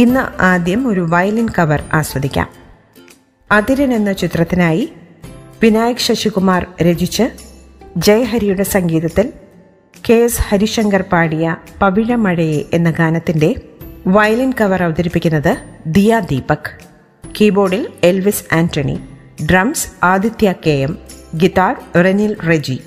ഇന്ന് ആദ്യം ഒരു വയലിൻ കവർ ആസ്വദിക്കാം. അതിരൻ എന്ന ചിത്രത്തിനായി വിനായക് ശശികുമാർ രചിച്ച് ജയഹരിയുടെ സംഗീതത്തിൽ കെ എസ് ഹരിശങ്കർ പാടിയ പവിഴമഴയെ എന്ന ഗാനത്തിന്റെ വയലിൻ കവർ അവതരിപ്പിക്കുന്നത് Diya Deepak. കീബോർഡിൽ Elvis Antony drums Aditya K M guitar Renil Reji.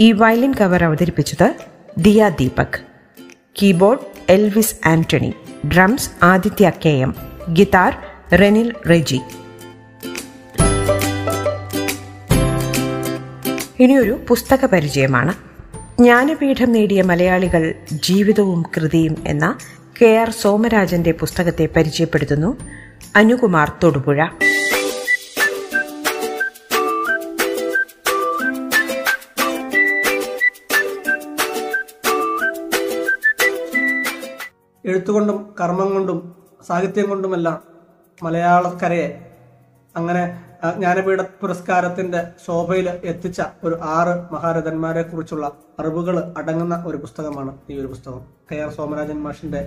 ഈ വയലിൻ കവർ അവതരിപ്പിച്ചത് Diya Deepak. Keyboard Elvis Antony. Drums Aditya K M. Guitar Renil Reji. ഇനിയൊരു പുസ്തക പരിചയമാണ്. ജ്ഞാനപീഠം നേടിയ മലയാളികൾ ജീവിതവും കൃതിയും എന്ന കെ ആർ സോമരാജന്റെ പുസ്തകത്തെ പരിചയപ്പെടുത്തുന്നു അനുകുമാർ തൊടുപുഴ. എഴുത്തുകൊണ്ടും കർമ്മം കൊണ്ടും സാഹിത്യം കൊണ്ടുമെല്ലാം മലയാളക്കരയെ അങ്ങനെ ജ്ഞാനപീഠ പുരസ്കാരത്തിന്റെ ശോഭയിൽ എത്തിച്ച ഒരു ആറ് മഹാരഥന്മാരെ കുറിച്ചുള്ള അറിവുകൾ അടങ്ങുന്ന ഒരു പുസ്തകമാണ് ഈ ഒരു പുസ്തകം. കെ ആർ സോമരാജൻ മാഷിന്റെ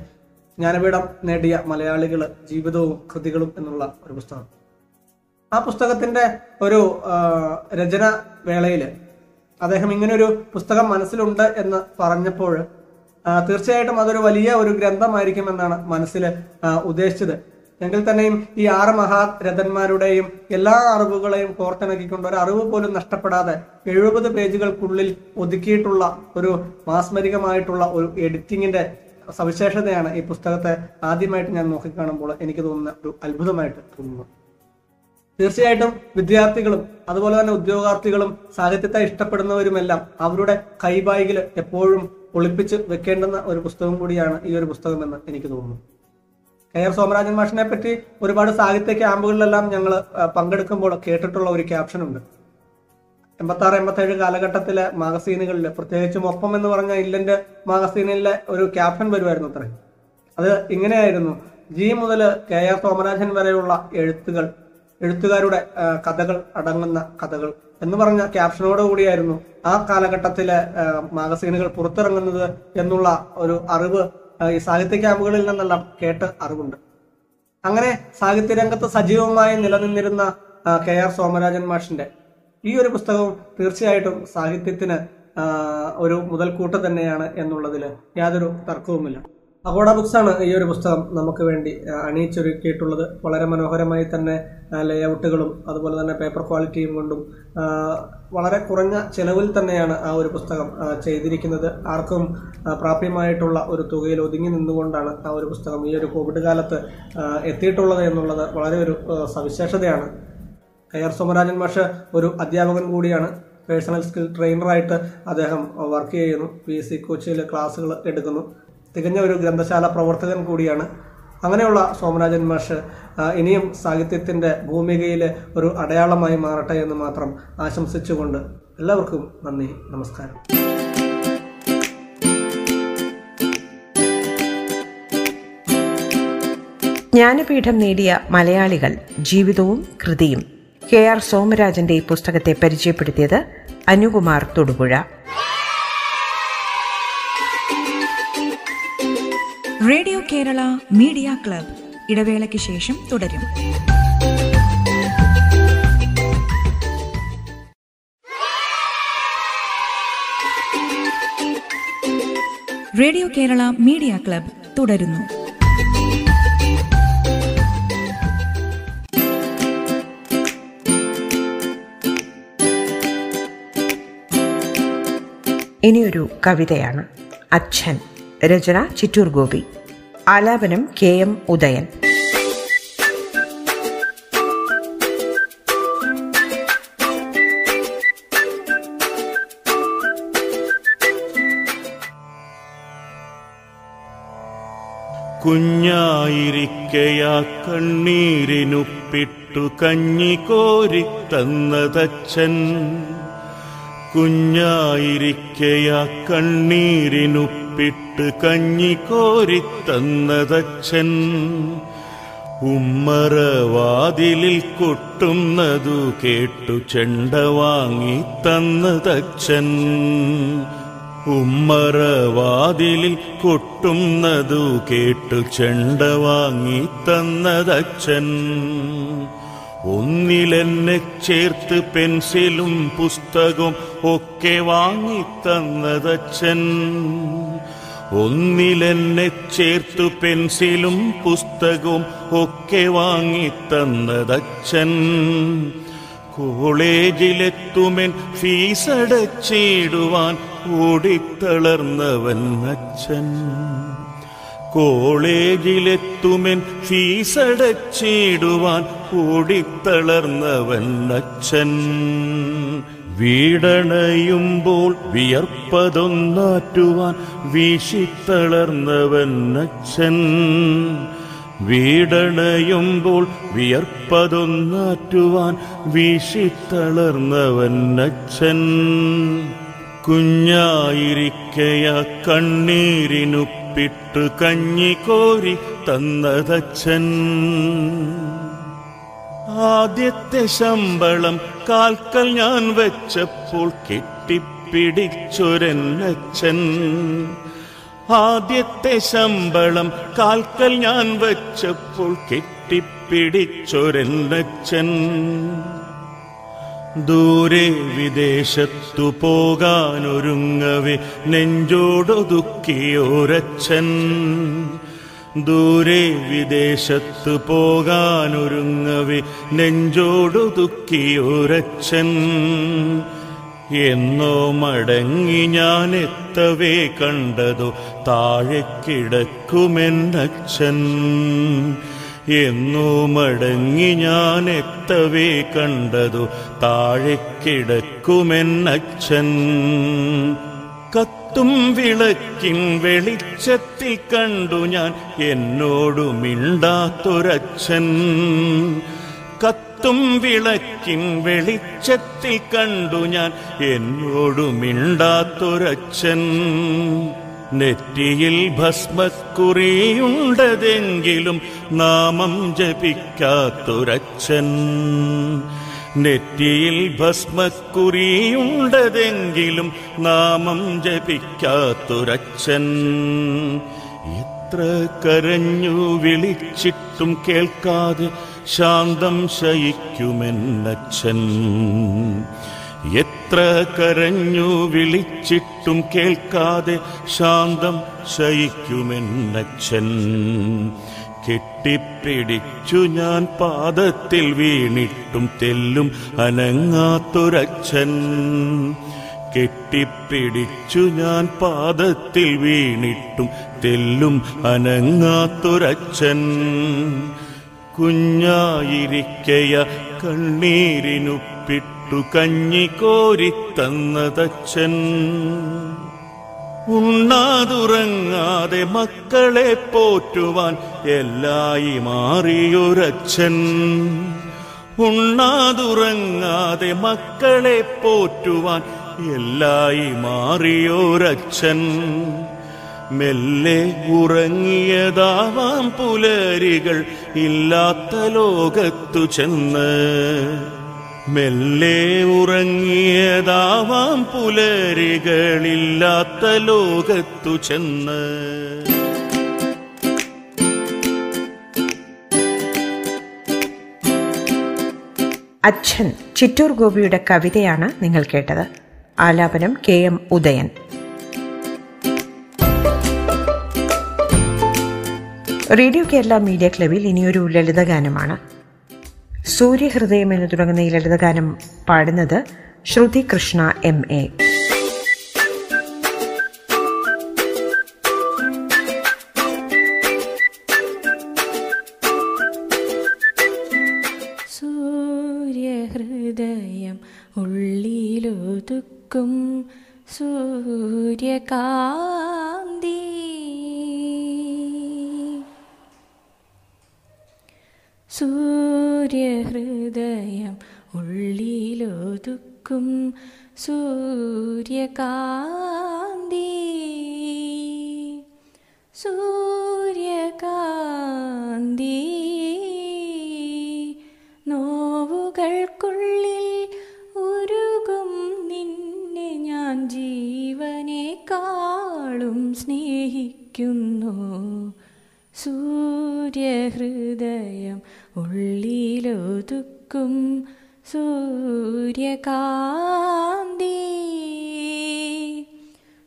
ജ്ഞാനപീഠം നേടിയ മലയാളികൾ ജീവിതവും കൃതികളും എന്നുള്ള ഒരു പുസ്തകം. ആ പുസ്തകത്തിന്റെ ഒരു രചന വേളയിൽ അദ്ദേഹം ഇങ്ങനൊരു പുസ്തകം മനസ്സിലുണ്ട് എന്ന് പറഞ്ഞപ്പോൾ തീർച്ചയായിട്ടും അതൊരു വലിയ ഒരു ഗ്രന്ഥമായിരിക്കും എന്നാണ് മനസ്സിൽ ഉദ്ദേശിച്ചത്. എങ്കിൽ തന്നെയും ഈ ആറ് മഹാരഥന്മാരുടെയും എല്ലാ അറിവുകളെയും കോർത്തിണക്കിക്കൊണ്ട് ഒരു അറിവ് പോലും നഷ്ടപ്പെടാതെ എഴുപത് പേജുകൾക്കുള്ളിൽ ഒതുക്കിയിട്ടുള്ള ഒരു മാസ്മരികമായിട്ടുള്ള ഒരു എഡിറ്റിങ്ങിന്റെ സവിശേഷതയാണ് ഈ പുസ്തകത്തെ ആദ്യമായിട്ട് ഞാൻ നോക്കിക്കാണുമ്പോൾ എനിക്ക് തോന്നുന്ന ഒരു അത്ഭുതമായിട്ട് തോന്നുന്നു തീർച്ചയായിട്ടും വിദ്യാർത്ഥികളും അതുപോലെ തന്നെ ഉദ്യോഗാർത്ഥികളും സാഹിത്യത്തെ ഇഷ്ടപ്പെടുന്നവരുമെല്ലാം അവരുടെ കൈബായികൾ എപ്പോഴും ഒളിപ്പിച്ച് വെക്കേണ്ടുന്ന ഒരു പുസ്തകം കൂടിയാണ് ഈ ഒരു പുസ്തകമെന്ന് എനിക്ക് തോന്നുന്നു. കെ ആർ സോമരാജൻ മാഷിനെ പറ്റി ഒരുപാട് സാഹിത്യ ക്യാമ്പുകളിലെല്ലാം ഞങ്ങൾ പങ്കെടുക്കുമ്പോൾ കേട്ടിട്ടുള്ള ഒരു ക്യാപ്ഷൻ ഉണ്ട് എൺപത്തി ഏഴ് കാലഘട്ടത്തിലെ മാഗസീനുകളിൽ പ്രത്യേകിച്ചും ഒപ്പം എന്ന് പറഞ്ഞ ഇല്ലന്റെ മാഗസീനിലെ ഒരു ക്യാപ്ഷൻ വരുമായിരുന്നു അത്രേ. അത് ഇങ്ങനെയായിരുന്നു. ജി മുതൽ കെ ആർ സോമരാജൻ വരെയുള്ള എഴുത്തുകൾ എഴുത്തുകാരുടെ കഥകൾ അടങ്ങുന്ന കഥകൾ. എന്ന് പറഞ്ഞ ക്യാപ്ഷനോട് കൂടിയായിരുന്നു ആ കാലഘട്ടത്തിലെ മാഗസീനുകൾ പുറത്തിറങ്ങുന്നത് എന്നുള്ള ഒരു അറിവ് ഈ സാഹിത്യ ക്യാമ്പുകളിൽ നിന്നെല്ലാം കേട്ട് അറിവുണ്ട്. അങ്ങനെ സാഹിത്യരംഗത്ത് സജീവമായി നിലനിന്നിരുന്ന കെ ആർ സോമരാജൻ മാഷിന്റെ ഈ ഒരു പുസ്തകവും തീർച്ചയായിട്ടും സാഹിത്യത്തിന് ഒരു മുതൽക്കൂട്ട് തന്നെയാണ് എന്നുള്ളതിൽ യാതൊരു തർക്കവുമില്ല. അഗോഡ ബുക്സ് ആണ് ഈ ഒരു പുസ്തകം നമുക്ക് വേണ്ടി അണിയിച്ചൊരുക്കിയിട്ടുള്ളത്. വളരെ മനോഹരമായി തന്നെ ലേഔട്ടുകളും അതുപോലെ തന്നെ പേപ്പർ ക്വാളിറ്റിയും കൊണ്ടും വളരെ കുറഞ്ഞ ചെലവിൽ തന്നെയാണ് ആ ഒരു പുസ്തകം ചെയ്തിരിക്കുന്നത്. ആർക്കും പ്രാപ്യമായിട്ടുള്ള ഒരു തുകയിൽ ഒതുങ്ങി നിന്നുകൊണ്ടാണ് ആ ഒരു പുസ്തകം ഈ ഒരു കോവിഡ് കാലത്ത് എത്തിയിട്ടുള്ളത് എന്നുള്ളത് വളരെ ഒരു സവിശേഷതയാണ്. കെ ആർ സോമരാജൻ മാഷ് ഒരു അധ്യാപകൻ കൂടിയാണ്. പേഴ്സണൽ സ്കിൽ ട്രെയിനറായിട്ട് അദ്ദേഹം വർക്ക് ചെയ്യുന്നു. പി എസ് സി കോച്ചിൽ ക്ലാസ്സുകൾ എടുക്കുന്നു. തികഞ്ഞ ഒരു ഗ്രന്ഥശാല പ്രവർത്തകൻ കൂടിയാണ്. അങ്ങനെയുള്ള സോമരാജൻ മാഷ് ഇനിയും സാഹിത്യത്തിന്റെ ഭൂമികയിൽ ഒരു അടയാളമായി മാറട്ടെ എന്ന് മാത്രം ആശംസിച്ചുകൊണ്ട് എല്ലാവർക്കും നന്ദി നമസ്കാരം. ജ്ഞാനപീഠം നേടിയ മലയാളികൾ ജീവിതവും കൃതിയും കെ ആർ സോമരാജന്റെ ഈ പുസ്തകത്തെ പരിചയപ്പെടുത്തിയത് Anukumar Thodupuzha. Radio Kerala Media Club ഇടവേളയ്ക്ക് ശേഷം തുടരും. റേഡിയോ കേരള മീഡിയ ക്ലബ് തുടരുന്നു. ഇനിയൊരു കവിതയാണ് അച്ഛൻ. രചന ചിറ്റൂർ ഗോപി. ആലാപനം കെ എം ഉദയൻ. കുഞ്ഞായിരിക്കയാ കണ്ണീരിനുപ്പിട്ടു കഞ്ഞി കോരി തന്നതച്ഛൻ. കുഞ്ഞായിരിക്കയാ കണ്ണീരിനുപ്പിട്ട് കഞ്ഞി കോരി തന്നതച്ഛൻ ഉമ്മറവാതിലിൽ കൊട്ടുന്നതു കേട്ടു ചെണ്ട വാങ്ങി തന്നതച്ഛൻ. ഉമ്മറവാതിലിൽ കൊട്ടുന്നതു കേട്ടു ചെണ്ട വാങ്ങി തന്നതച്ഛൻ. ഒന്നിലെന്നെ ചേർത്ത് പെൻസിലും പുസ്തകവും ഒക്കെ വാങ്ങി തന്നതച്ഛൻ. ഒന്നിലെന്നെ ചേർത്തു പെൻസിലും പുസ്തകവും ഒക്കെ വാങ്ങി തന്നതച്ഛൻ. കോളേജിലെത്തുമെൻ ഫീസടച്ചിടുവാൻ ഓടിത്തളർന്നവൻ അച്ഛൻ. കോളേജിലെത്തുമെൻ ഫീസടച്ചിടുവാൻ ഓടിത്തളർന്നവൻ അച്ഛൻ. വീടണയുമ്പോൾ വിയർപ്പതൊന്നാറ്റുവാൻ വീശിത്തളർന്നവൻ അച്ഛൻ. വീടണയുമ്പോൾ വിയർപ്പതൊന്നാറ്റുവാൻ വീശിത്തളർന്നവൻ അച്ഛൻ. കുഞ്ഞായിരിക്കയ കണ്ണീരിനുപ്പിട്ട് കഞ്ഞി കോരി തന്നതച്ഛൻ. ആദ്യത്തെ ശമ്പളം കാൽക്കൽ ഞാൻ വെച്ചപ്പോൾ കെട്ടിപ്പിടിച്ചൊരെന്നച്ഛൻ ആദ്യത്തെ ശമ്പളം കാൽക്കൽ ഞാൻ വെച്ചപ്പോൾ കെട്ടിപ്പിടിച്ചൊരെന്നച്ഛൻ ദൂരെ വിദേശത്തു പോകാനൊരുങ്ങവേ നെഞ്ചോടൊതുക്കിയോരച്ഛൻ. ദൂരെ വിദേശത്ത് പോകാനൊരുങ്ങവേ ദുഃഖിയുരച്ചൻ എന്നോ മടങ്ങി ഞാൻ എത്തവേ കണ്ടതു താഴെ കിടക്കുമെന്നച്ഛൻ എന്നോ മടങ്ങി ഞാൻ എത്തവേ കണ്ടതു താഴെ കിടക്കുമെന്നച്ഛൻ കത്തും വിളക്കിൻ വെളിച്ചത്തിൽ കണ്ടു ഞാൻ എന്നോടു മിണ്ടാത്തൊരച്ഛൻ. കത്തും വിളക്കിൻ വെളിച്ചത്തിൽ കണ്ടു ഞാൻ എന്നോടു മിണ്ടാത്തൊരച്ഛൻ. നെറ്റിയിൽ ഭസ്മക്കുറിയുണ്ടതെങ്കിലും നാമം ജപിക്കാത്തൊരച്ഛൻ. നെറ്റിയിൽ ഭസ്മക്കുറിയുണ്ടതെങ്കിലും നാമം ജപിക്കാത്തൊരച്ഛൻ. എത്ര കരഞ്ഞു വിളിച്ചിട്ടും കേൾക്കാതെ ശാന്തം ശയിക്കുമെന്നച്ഛൻ. എത്ര കരഞ്ഞു വിളിച്ചിട്ടും കേൾക്കാതെ ശാന്തം ശയിക്കുമെന്നച്ഛൻ. കെട്ടിപ്പിടിച്ചു ഞാൻ പാദത്തിൽ വീണിട്ടും തെല്ലും അനങ്ങാത്തൊരച്ഛൻ. കെട്ടിപ്പിടിച്ചു ഞാൻ പാദത്തിൽ വീണിട്ടും തെല്ലും അനങ്ങാത്തൊരച്ഛൻ. കുഞ്ഞായിരിക്കയ കണ്ണീരിനുപ്പിട്ടു കഞ്ഞി കോരിത്തന്നതച്ഛൻ ഉണ്ണാതുറങ്ങാതെ മക്കളെ പോറ്റുവാൻ എല്ലായി മാറിയൊരച്ഛൻ. ഉണ്ണാതുറങ്ങാതെ മക്കളെ പോറ്റുവാൻ എല്ലായി മാറിയോരച്ഛൻ. മെല്ലെ ഉറങ്ങിയതാവാം പുലരികൾ ഇല്ലാത്ത ലോകത്തു ചെന്ന്. മെല്ലെ ഉറങ്ങിയതാവാം പുലരികളില്ലാത്ത ലോകത്തു ചെന്ന്. അച്ഛൻ ചിറ്റൂർ ഗോപിയുടെ കവിതയാണ് നിങ്ങൾ കേട്ടത്. ആലാപനം K M Udayan. Radio Kerala Media ക്ലബിൽ ഇനിയൊരു ലളിതഗാനമാണ്. സൂര്യഹൃദയം എന്ന് തുടങ്ങുന്ന ഈ ലളിതഗാനം പാടുന്നത് ശ്രുതി കൃഷ്ണ എം എ. സൂര്യകാന്തി. സൂര്യകാന്തി നോവുകൾക്കുള്ളിൽ ഉരുകും നിന്നെ ഞാൻ ജീവനേക്കാളും സ്നേഹിക്കുന്നു. സൂര്യഹൃദയം ഉള്ളിലൊതുക്കും സൂര്യകാന്തി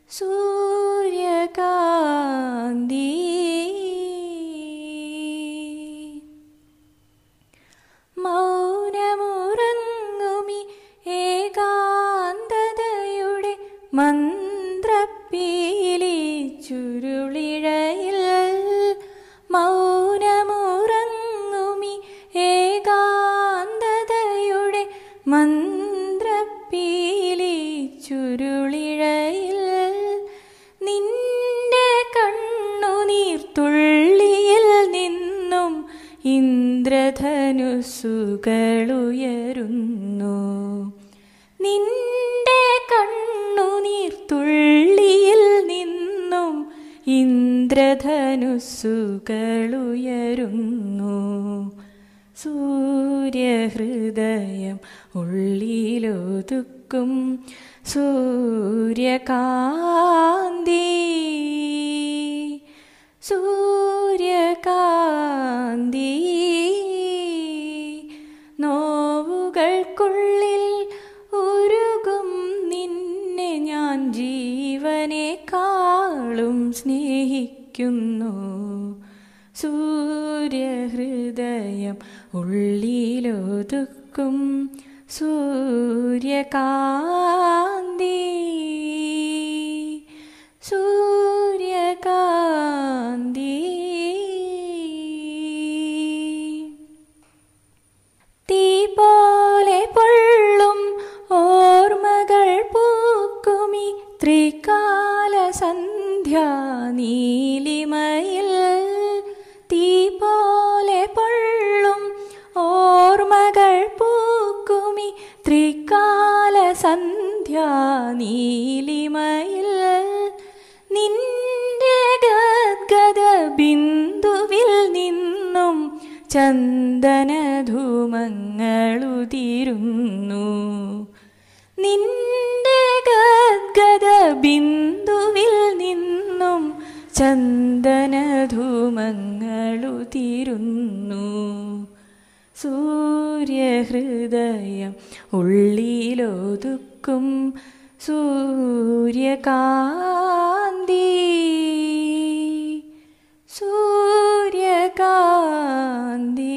സൂര്യകാന്തി ഇന്ദ്രധനുസ്സുകളുയരുന്നു നിന്റെ കണ്ണുനീർത്തുള്ളിയിൽ നിന്നും ഇന്ദ്രധനുസുകളുയരുന്നു. സൂര്യഹൃദയം ഉള്ളിലൊതുക്കും സൂര്യകാന്തി. സൂര്യകാന്തി ജീവനേക്കാളും സ്നേഹിക്കുന്നു. സൂര്യഹൃദയം ഉള്ളിലൊതുക്കും. സൂര്യകാന്തി നീലിമയിൽ തീ പോലെ പൊള്ളും ഓർമ്മകൾ പൂക്കുമി ത്രികാല സന്ധ്യ നീലിമയിൽ നിന്റെ ഗദ്ഗദ ബിന്ദുവിൽ നിന്നും ചന്ദനധൂമങ്ങളുതിരുന്നു. നിന്റെ ഗദ്ഗദ നിന്നും ചന്ദനധൂമങ്ങളുതിരുന്നു. സൂര്യഹൃദയം ഉള്ളിലൊതുക്കും സൂര്യകാന്തി. സൂര്യകാന്തി